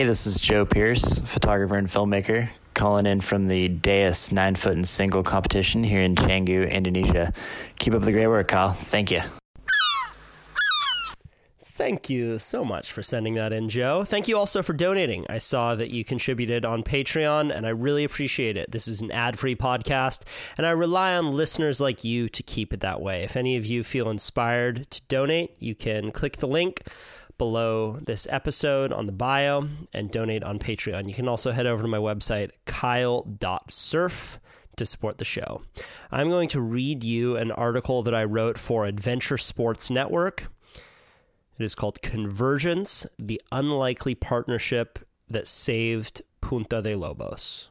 Hey, this is Joe Pierce, photographer and filmmaker, calling in from the Deus 9 foot and single competition here in Canggu, Indonesia. Keep up the great work, Kyle. Thank you. Thank you so much for sending that in, Joe. Thank you also for donating. I saw that you contributed on Patreon, and I really appreciate it. This is an ad free podcast, and I rely on listeners like you to keep it that way. If any of you feel inspired to donate, you can click the link below this episode on the bio and donate on Patreon. You can also head over to my website, kyle.surf to support the show. I'm going to read you an article that I wrote for Adventure Sports Network. It is called Convergence The Unlikely Partnership That Saved Punta de Lobos.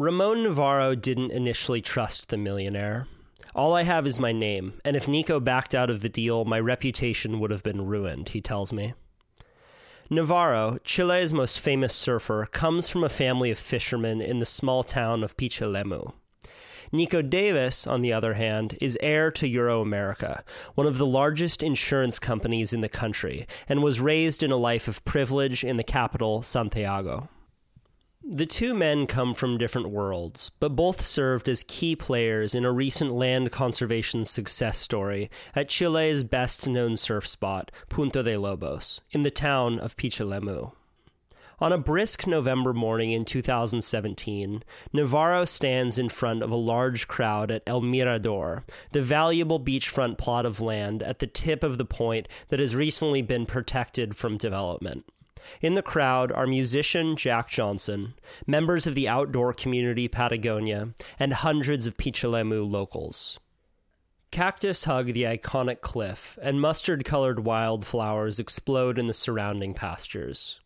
Ramon Navarro didn't initially trust the millionaire. All I have is my name, and if Nico backed out of the deal, my reputation would have been ruined, he tells me. Navarro, Chile's most famous surfer, comes from a family of fishermen in the small town of Pichilemu. Nico Davis, on the other hand, is heir to Euro America, one of the largest insurance companies in the country, and was raised in a life of privilege in the capital, Santiago. The two men come from different worlds, but both served as key players in a recent land conservation success story at Chile's best known surf spot, Punta de Lobos, in the town of Pichilemu. On a brisk November morning in 2017, Navarro stands in front of a large crowd at El Mirador, the valuable beachfront plot of land at the tip of the point that has recently been protected from development. In the crowd are musician Jack Johnson, members of the outdoor community Patagonia, and hundreds of Pichilemu locals. Cactus hug the iconic cliff, and mustard colored wildflowers explode in the surrounding pastures.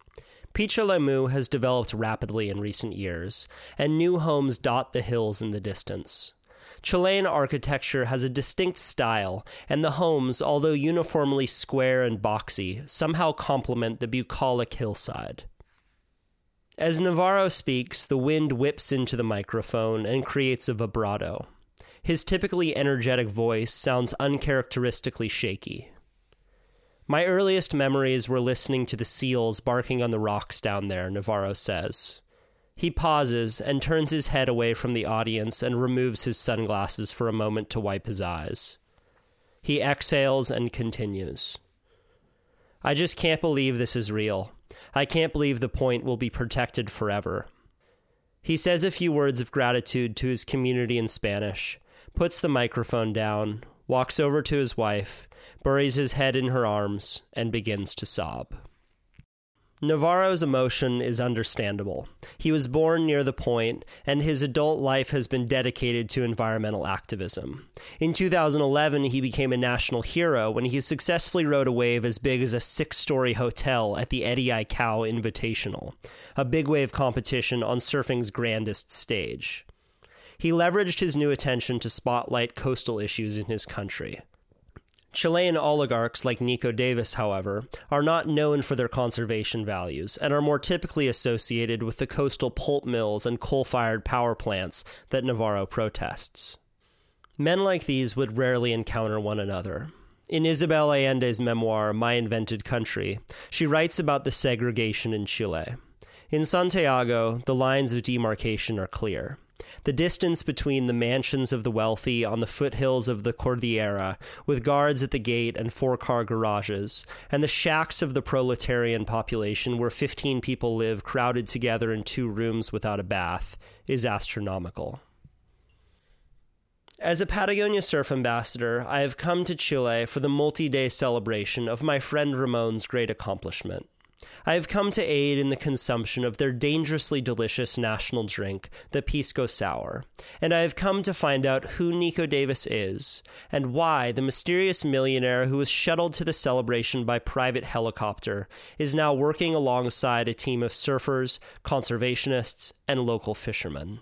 Pichilemu has developed rapidly in recent years, and new homes dot the hills in the distance. Chilean architecture has a distinct style, and the homes, although uniformly square and boxy, somehow complement the bucolic hillside. As Navarro speaks, the wind whips into the microphone and creates a vibrato. His typically energetic voice sounds uncharacteristically shaky. My earliest memories were listening to the seals barking on the rocks down there, Navarro says. He pauses and turns his head away from the audience and removes his sunglasses for a moment to wipe his eyes. He exhales and continues. I just can't believe this is real. I can't believe the point will be protected forever. He says a few words of gratitude to his community in Spanish, puts the microphone down, walks over to his wife, buries his head in her arms, and begins to sob. Navarro's emotion is understandable. He was born near the point, and his adult life has been dedicated to environmental activism. In 2011, he became a national hero when he successfully rode a wave as big as a six story hotel at the Eddie Aikau Invitational, a big wave competition on surfing's grandest stage. He leveraged his new attention to spotlight coastal issues in his country. Chilean oligarchs like Nico Davis, however, are not known for their conservation values and are more typically associated with the coastal pulp mills and coal fired power plants that Navarro protests. Men like these would rarely encounter one another. In Isabel Allende's memoir, My Invented Country, she writes about the segregation in Chile. In Santiago, the lines of demarcation are clear. The distance between the mansions of the wealthy on the foothills of the Cordillera, with guards at the gate and four car garages, and the shacks of the proletarian population where 15 people live crowded together in two rooms without a bath, is astronomical. As a Patagonia Surf ambassador, I have come to Chile for the multi day celebration of my friend Ramon's great accomplishment. I have come to aid in the consumption of their dangerously delicious national drink, the Pisco Sour, and I have come to find out who Nico Davis is, and why the mysterious millionaire who was shuttled to the celebration by private helicopter is now working alongside a team of surfers, conservationists, and local fishermen.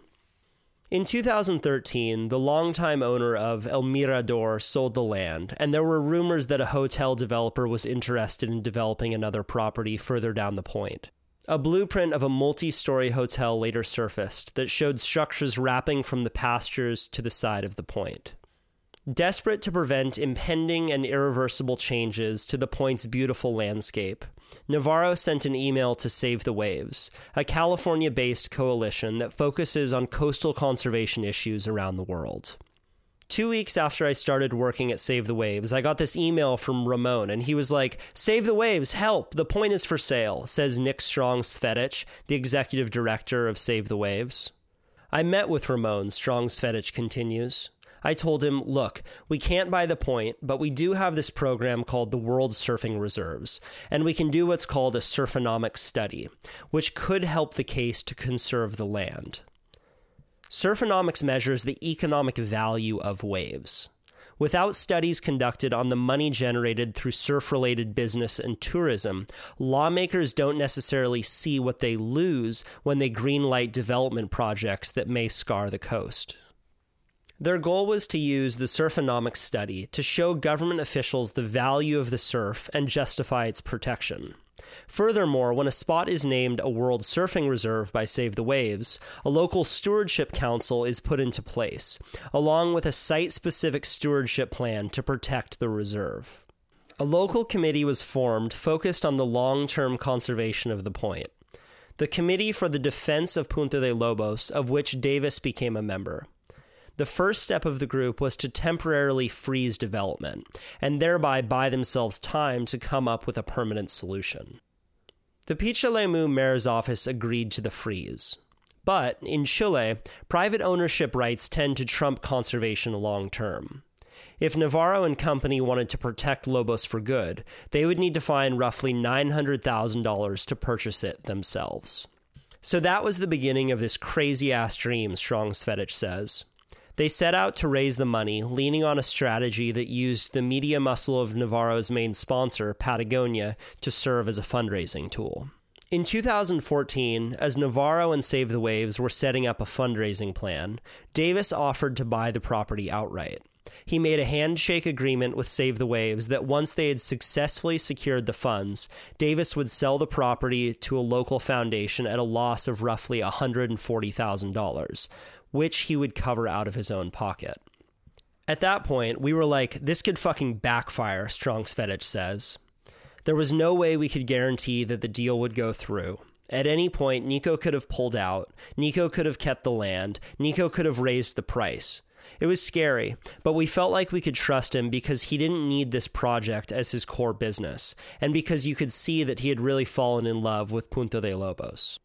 In 2013, the longtime owner of El Mirador sold the land, and there were rumors that a hotel developer was interested in developing another property further down the point. A blueprint of a multi story hotel later surfaced that showed structures wrapping from the pastures to the side of the point. Desperate to prevent impending and irreversible changes to the point's beautiful landscape, Navarro sent an email to Save the Waves, a California based coalition that focuses on coastal conservation issues around the world. Two weeks after I started working at Save the Waves, I got this email from Ramon, and he was like, Save the Waves, help! The point is for sale, says Nick Strong Svetich, the executive director of Save the Waves. I met with Ramon, Strong Svetich continues. I told him, look, we can't buy the point, but we do have this program called the World Surfing Reserves, and we can do what's called a surfonomic study, which could help the case to conserve the land. Surfonomics measures the economic value of waves. Without studies conducted on the money generated through surf related business and tourism, lawmakers don't necessarily see what they lose when they greenlight development projects that may scar the coast. Their goal was to use the surfonomics study to show government officials the value of the surf and justify its protection. Furthermore, when a spot is named a World Surfing Reserve by Save the Waves, a local stewardship council is put into place, along with a site specific stewardship plan to protect the reserve. A local committee was formed focused on the long term conservation of the point. The Committee for the Defense of Punta de Lobos, of which Davis became a member. The first step of the group was to temporarily freeze development, and thereby buy themselves time to come up with a permanent solution. The Pichilemu mayor's office agreed to the freeze. But in Chile, private ownership rights tend to trump conservation long term. If Navarro and company wanted to protect Lobos for good, they would need to find roughly $900,000 to purchase it themselves. So that was the beginning of this crazy ass dream, Strong Svetich says. They set out to raise the money, leaning on a strategy that used the media muscle of Navarro's main sponsor, Patagonia, to serve as a fundraising tool. In 2014, as Navarro and Save the Waves were setting up a fundraising plan, Davis offered to buy the property outright. He made a handshake agreement with Save the Waves that once they had successfully secured the funds, Davis would sell the property to a local foundation at a loss of roughly $140,000, which he would cover out of his own pocket. At that point, we were like, this could fucking backfire, Strong Svetich says. There was no way we could guarantee that the deal would go through. At any point, Nico could have pulled out, Nico could have kept the land, Nico could have raised the price. It was scary, but we felt like we could trust him because he didn't need this project as his core business, and because you could see that he had really fallen in love with Punta de Lobos.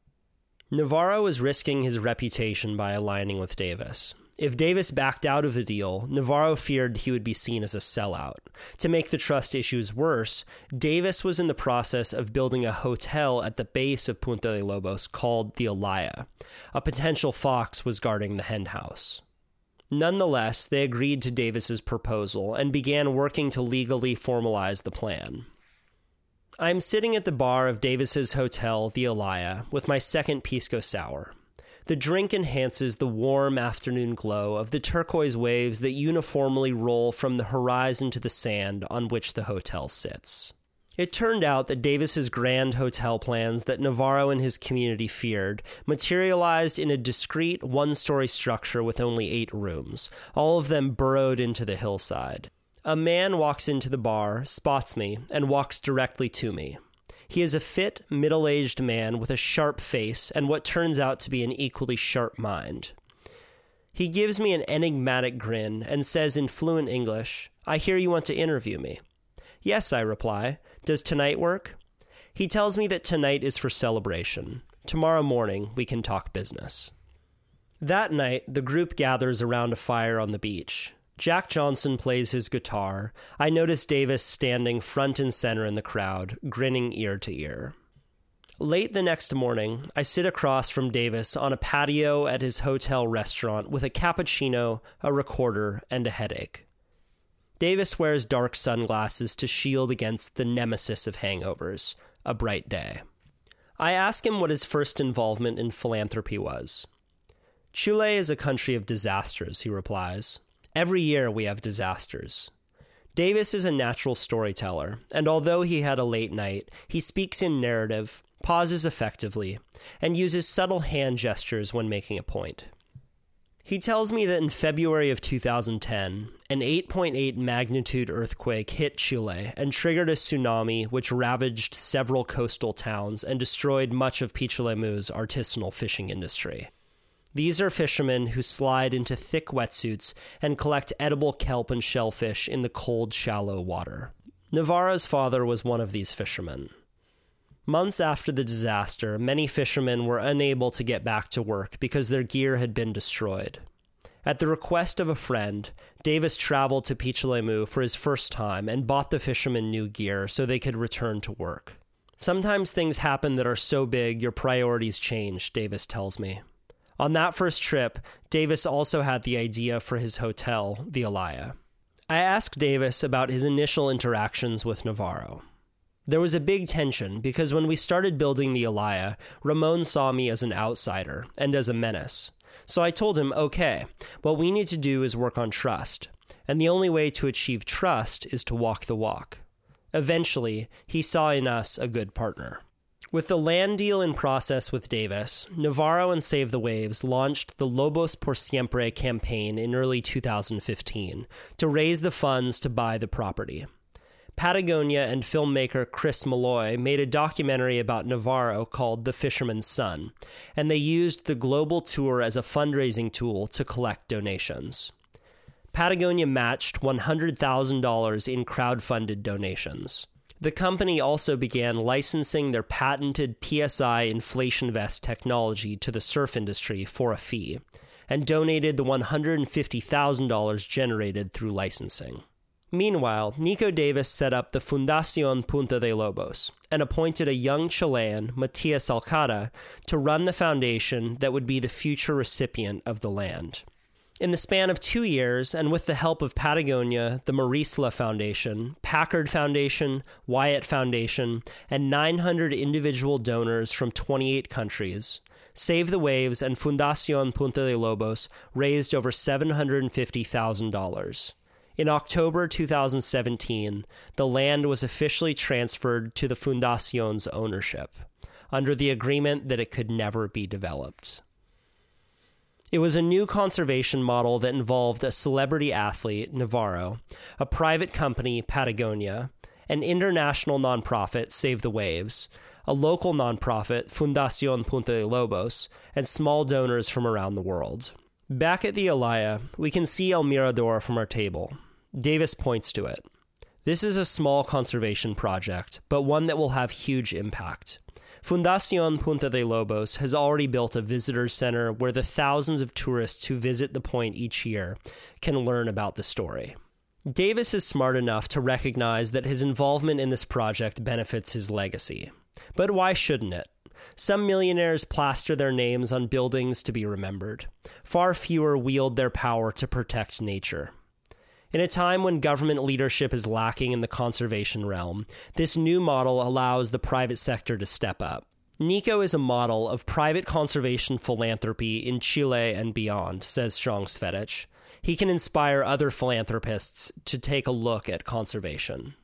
Navarro was risking his reputation by aligning with Davis. If Davis backed out of the deal, Navarro feared he would be seen as a sellout. To make the trust issues worse, Davis was in the process of building a hotel at the base of Punta de Lobos called the Alaia. A potential fox was guarding the henhouse. Nonetheless, they agreed to Davis's proposal and began working to legally formalize the plan. I'm sitting at the bar of Davis's hotel, the Alaia, with my second Pisco Sour. The drink enhances the warm afternoon glow of the turquoise waves that uniformly roll from the horizon to the sand on which the hotel sits. It turned out that Davis's grand hotel plans that Navarro and his community feared materialized in a discreet one story structure with only eight rooms, all of them burrowed into the hillside. A man walks into the bar, spots me, and walks directly to me. He is a fit, middle aged man with a sharp face and what turns out to be an equally sharp mind. He gives me an enigmatic grin and says in fluent English, I hear you want to interview me. Yes, I reply. Does tonight work? He tells me that tonight is for celebration. Tomorrow morning, we can talk business. That night, the group gathers around a fire on the beach. Jack Johnson plays his guitar. I notice Davis standing front and center in the crowd, grinning ear to ear. Late the next morning, I sit across from Davis on a patio at his hotel restaurant with a cappuccino, a recorder, and a headache. Davis wears dark sunglasses to shield against the nemesis of hangovers, a bright day. I ask him what his first involvement in philanthropy was. Chile is a country of disasters, he replies. Every year we have disasters. Davis is a natural storyteller, and although he had a late night, he speaks in narrative, pauses effectively, and uses subtle hand gestures when making a point. He tells me that in February of 2010, an 8.8 magnitude earthquake hit Chile and triggered a tsunami which ravaged several coastal towns and destroyed much of Pichilemu artisanal fishing industry. These are fishermen who slide into thick wetsuits and collect edible kelp and shellfish in the cold, shallow water. Navarro's father was one of these fishermen. Months after the disaster, many fishermen were unable to get back to work because their gear had been destroyed. At the request of a friend, Davis traveled to Pichilemu for his first time and bought the fishermen new gear so they could return to work. Sometimes things happen that are so big your priorities change, Davis tells me. On that first trip, Davis also had the idea for his hotel, the Alaia. I asked Davis about his initial interactions with Navarro. There was a big tension because when we started building the Alaia, Ramon saw me as an outsider and as a menace. So I told him, okay, what we need to do is work on trust. And the only way to achieve trust is to walk the walk. Eventually, he saw in us a good partner. With the land deal in process with Davis, Navarro and Save the Waves launched the Lobos por Siempre campaign in early 2015 to raise the funds to buy the property. Patagonia and filmmaker Chris Malloy made a documentary about Navarro called The Fisherman's Son, and they used the global tour as a fundraising tool to collect donations. Patagonia matched $100,000 in crowd-funded donations. The company also began licensing their patented PSI inflation vest technology to the surf industry for a fee, and donated the $150,000 generated through licensing. Meanwhile, Nico Davis set up the Fundacion Punta de Lobos and appointed a young Chilean, Matias Alcada, to run the foundation that would be the future recipient of the land. In the span of two years, and with the help of Patagonia, the Marisla Foundation, Packard Foundation, Wyatt Foundation, and 900 individual donors from 28 countries, Save the Waves and Fundacion Punta de Lobos raised over $750,000. In October 2017, the land was officially transferred to the Fundacion's ownership, under the agreement that it could never be developed. It was a new conservation model that involved a celebrity athlete, Navarro, a private company, Patagonia, an international nonprofit, Save the Waves, a local nonprofit, Fundacion Punta de Lobos, and small donors from around the world. Back at the Alaia, we can see El Mirador from our table. Davis points to it. This is a small conservation project, but one that will have huge impact. Fundacion Punta de Lobos has already built a visitor center where the thousands of tourists who visit the point each year can learn about the story. Davis is smart enough to recognize that his involvement in this project benefits his legacy. But why shouldn't it? Some millionaires plaster their names on buildings to be remembered. Far fewer wield their power to protect nature. In a time when government leadership is lacking in the conservation realm, this new model allows the private sector to step up. Nico is a model of private conservation philanthropy in Chile and beyond, says Strong Svetich. He can inspire other philanthropists to take a look at conservation.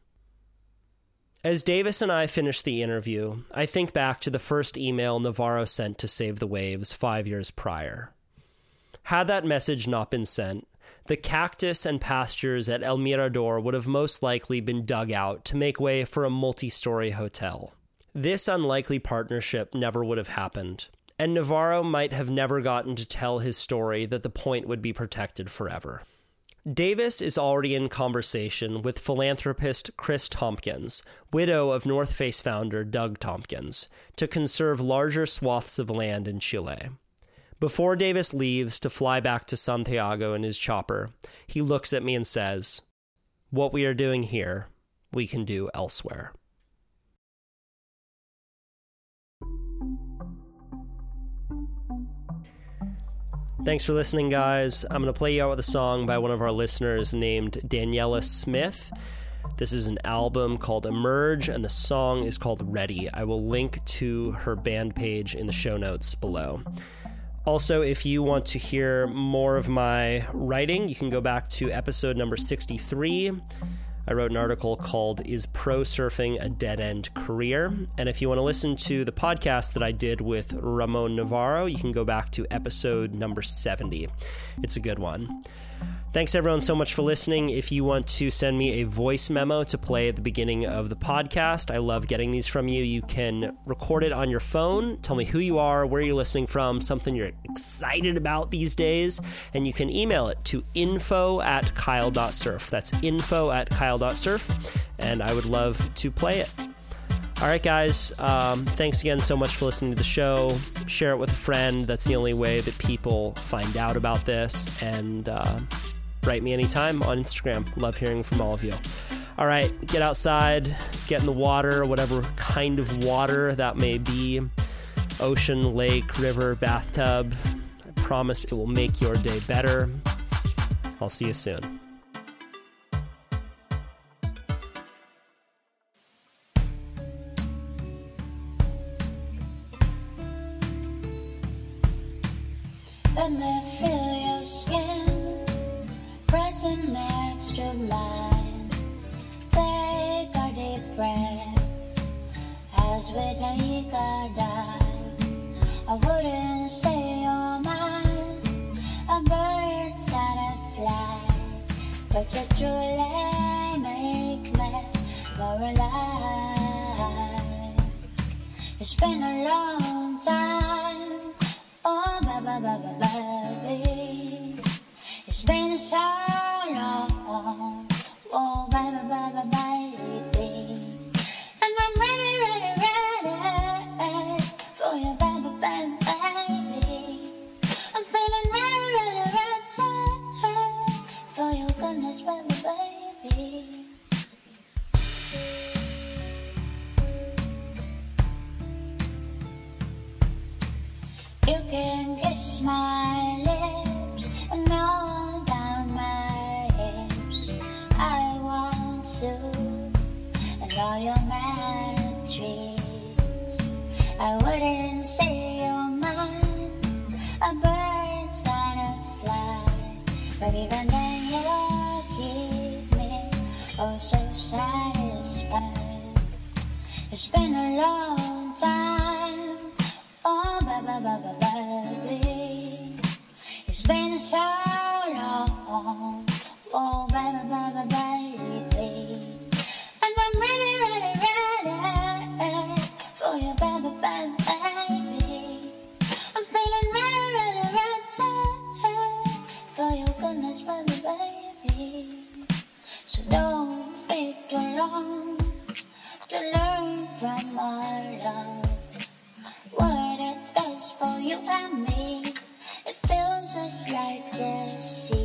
As Davis and I finish the interview, I think back to the first email Navarro sent to Save the Waves five years prior. Had that message not been sent, the cactus and pastures at El Mirador would have most likely been dug out to make way for a multi story hotel. This unlikely partnership never would have happened, and Navarro might have never gotten to tell his story that the point would be protected forever. Davis is already in conversation with philanthropist Kris Tompkins, widow of North Face founder Doug Tompkins, to conserve larger swaths of land in Chile. Before Davis leaves to fly back to Santiago in his chopper, he looks at me and says, What we are doing here, we can do elsewhere. Thanks for listening, guys. I'm going to play you out with a song by one of our listeners named Daniella Smith. This is an album called Emerge, and the song is called Ready. I will link to her band page in the show notes below. Also, if you want to hear more of my writing, you can go back to episode number 63. I wrote an article called Is Pro Surfing a Dead End Career? And if you want to listen to the podcast that I did with Ramon Navarro, you can go back to episode number 70. It's a good one. Thanks everyone so much for listening. If you want to send me a voice memo to play at the beginning of the podcast, I love getting these from you. You can record it on your phone, tell me who you are, where you're listening from, something you're excited about these days, and you can email it to info at kyle.surf. That's info at kyle.surf, and I would love to play it. All right, guys. Um, thanks again so much for listening to the show. Share it with a friend. That's the only way that people find out about this. And uh, write me anytime on Instagram. Love hearing from all of you. All right, get outside, get in the water, whatever kind of water that may be ocean, lake, river, bathtub. I promise it will make your day better. I'll see you soon. Let me feel your skin next to mine. Take a deep breath as we take a dive. I wouldn't say you're mine. A bird's gotta fly, but you truly make me more alive. It's been a long time. Oh, baby, baby. It's been so long all. Even you keep me oh so satisfied. It's been a long So don't be too long to learn from our love what it does for you and me. It feels just like the sea.